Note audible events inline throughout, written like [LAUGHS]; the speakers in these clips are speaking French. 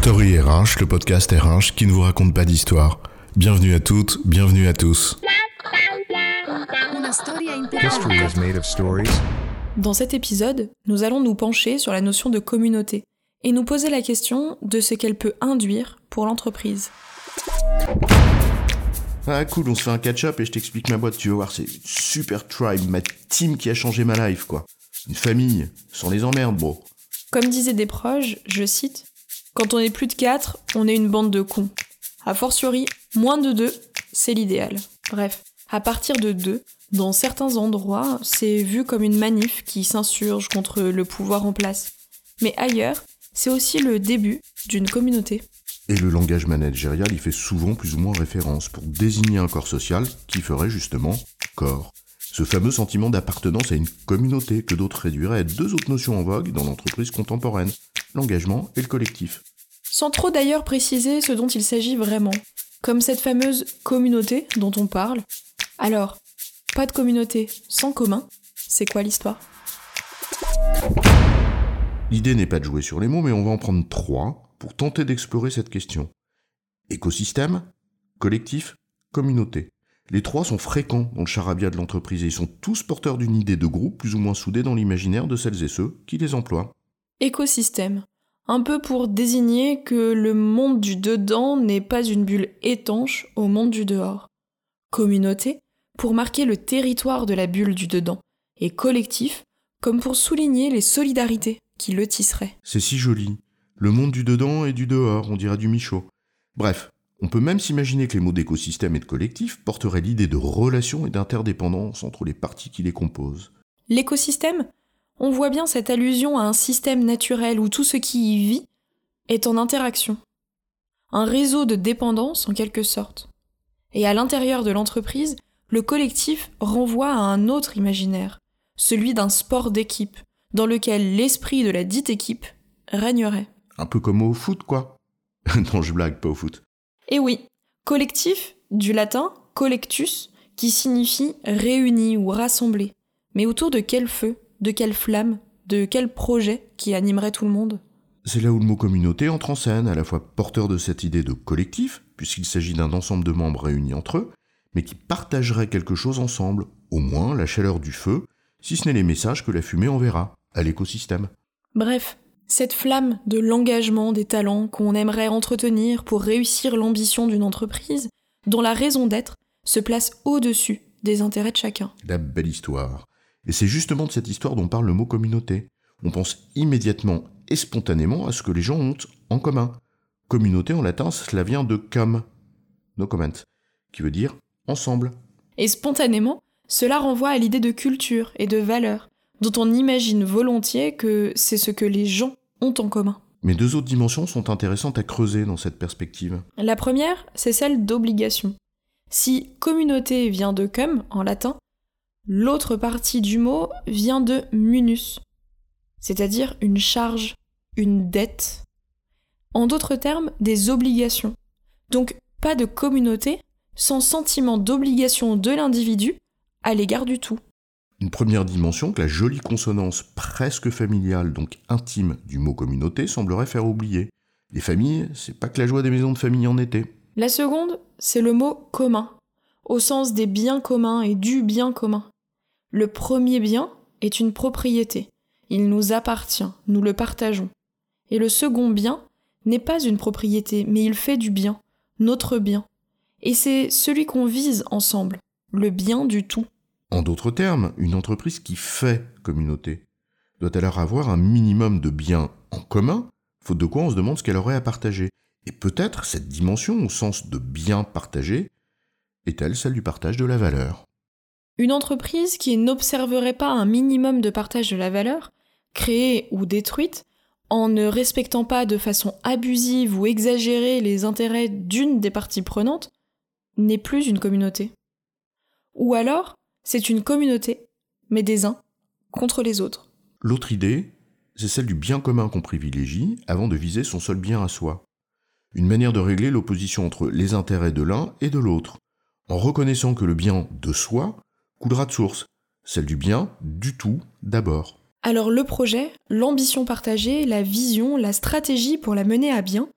Story RH, le podcast RH qui ne vous raconte pas d'histoire. Bienvenue à toutes, bienvenue à tous. History is made of stories. Dans cet épisode, nous allons nous pencher sur la notion de communauté et nous poser la question de ce qu'elle peut induire pour l'entreprise. Ah cool, on se fait un catch-up et je t'explique ma boîte, tu vas voir, c'est une super tribe, ma team qui a changé ma life, quoi. Une famille, sans les emmerdes, bro. Comme disaient des proches, je cite Quand on est plus de 4, on est une bande de cons. A fortiori, moins de 2, c'est l'idéal. Bref, à partir de 2, dans certains endroits, c'est vu comme une manif qui s'insurge contre le pouvoir en place. Mais ailleurs, c'est aussi le début d'une communauté. Et le langage managérial y fait souvent plus ou moins référence pour désigner un corps social qui ferait justement corps. Ce fameux sentiment d'appartenance à une communauté que d'autres réduiraient à deux autres notions en vogue dans l'entreprise contemporaine, l'engagement et le collectif. Sans trop d'ailleurs préciser ce dont il s'agit vraiment, comme cette fameuse communauté dont on parle. Alors, pas de communauté sans commun, c'est quoi l'histoire? L'idée n'est pas de jouer sur les mots, mais on va en prendre trois pour tenter d'explorer cette question. Écosystème, collectif, communauté. Les trois sont fréquents dans le charabia de l'entreprise et ils sont tous porteurs d'une idée de groupe plus ou moins soudée dans l'imaginaire de celles et ceux qui les emploient. Écosystème. Un peu pour désigner que le monde du dedans n'est pas une bulle étanche au monde du dehors. Communauté, pour marquer le territoire de la bulle du dedans. Et collectif, comme pour souligner les solidarités qui le tisseraient. C'est si joli. Le monde du dedans et du dehors, on dirait du Michaud. Bref, on peut même s'imaginer que les mots d'écosystème et de collectif porteraient l'idée de relation et d'interdépendance entre les parties qui les composent. L'écosystème On voit bien cette allusion à un système naturel où tout ce qui y vit est en interaction. Un réseau de dépendance en quelque sorte. Et à l'intérieur de l'entreprise, le collectif renvoie à un autre imaginaire, celui d'un sport d'équipe, dans lequel l'esprit de la dite équipe régnerait. Un peu comme au foot, quoi. [LAUGHS] non, je blague, pas au foot. Et oui, collectif, du latin collectus, qui signifie réuni ou rassemblé. Mais autour de quel feu, de quelle flamme, de quel projet qui animerait tout le monde? C'est là où le mot communauté entre en scène, à la fois porteur de cette idée de collectif, puisqu'il s'agit d'un ensemble de membres réunis entre eux, mais qui partageraient quelque chose ensemble, au moins la chaleur du feu, si ce n'est les messages que la fumée enverra à l'écosystème. Bref, cette flamme de l'engagement des talents qu'on aimerait entretenir pour réussir l'ambition d'une entreprise, dont la raison d'être se place au-dessus des intérêts de chacun. La belle histoire. Et c'est justement de cette histoire dont parle le mot communauté. On pense immédiatement et spontanément à ce que les gens ont en commun. Communauté en latin, cela vient de com, no comment, qui veut dire ensemble. Et spontanément, cela renvoie à l'idée de culture et de valeur, dont on imagine volontiers que c'est ce que les gens ont en commun. Mais deux autres dimensions sont intéressantes à creuser dans cette perspective. La première, c'est celle d'obligation. Si communauté vient de cum en latin, l'autre partie du mot vient de munus, c'est-à-dire une charge, une dette. En d'autres termes, des obligations. Donc pas de communauté sans sentiment d'obligation de l'individu à l'égard du tout. Une première dimension que la jolie consonance presque familiale, donc intime, du mot communauté semblerait faire oublier. Les familles, c'est pas que la joie des maisons de famille en été. La seconde, c'est le mot commun, au sens des biens communs et du bien commun. Le premier bien est une propriété. Il nous appartient, nous le partageons. Et le second bien n'est pas une propriété, mais il fait du bien, notre bien. Et c'est celui qu'on vise ensemble, le bien du tout. En d'autres termes, une entreprise qui fait communauté doit alors avoir un minimum de biens en commun, faute de quoi on se demande ce qu'elle aurait à partager? Et peut-être cette dimension au sens de bien partagé est-elle celle du partage de la valeur? Une entreprise qui n'observerait pas un minimum de partage de la valeur, créée ou détruite, en ne respectant pas de façon abusive ou exagérée les intérêts d'une des parties prenantes, n'est plus une communauté. Ou alors, c'est une communauté, mais des uns contre les autres. L'autre idée, c'est celle du bien commun qu'on privilégie avant de viser son seul bien à soi. Une manière de régler l'opposition entre les intérêts de l'un et de l'autre, en reconnaissant que le bien de soi coulera de source, celle du bien du tout d'abord. Alors le projet, l'ambition partagée, la vision, la stratégie pour la mener à bien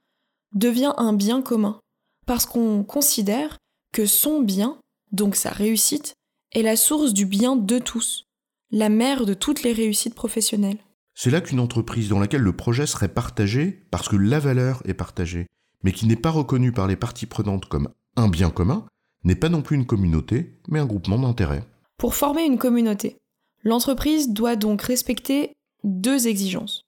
devient un bien commun, parce qu'on considère que son bien, donc sa réussite, est la source du bien de tous, la mère de toutes les réussites professionnelles. C'est là qu'une entreprise dans laquelle le projet serait partagé parce que la valeur est partagée, mais qui n'est pas reconnue par les parties prenantes comme un bien commun, n'est pas non plus une communauté, mais un groupement d'intérêts. Pour former une communauté, l'entreprise doit donc respecter deux exigences.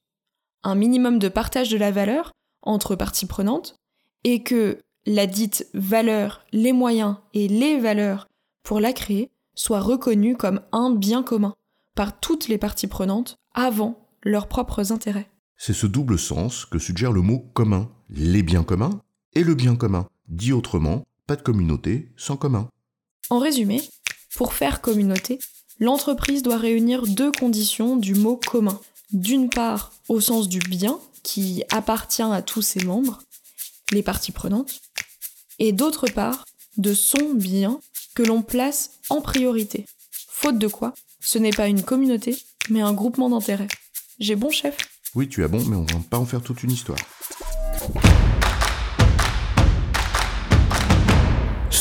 Un minimum de partage de la valeur entre parties prenantes et que la dite valeur, les moyens et les valeurs pour la créer soient reconnus comme un bien commun par toutes les parties prenantes avant leurs propres intérêts. C'est ce double sens que suggère le mot commun, les biens communs et le bien commun. Dit autrement, pas de communauté sans commun. En résumé, pour faire communauté, l'entreprise doit réunir deux conditions du mot commun. D'une part, au sens du bien, qui appartient à tous ses membres, les parties prenantes, et d'autre part, de son bien que l'on place en priorité. Faute de quoi, ce n'est pas une communauté, mais un groupement d'intérêts. J'ai bon chef? Oui, tu as bon, mais on va pas en faire toute une histoire.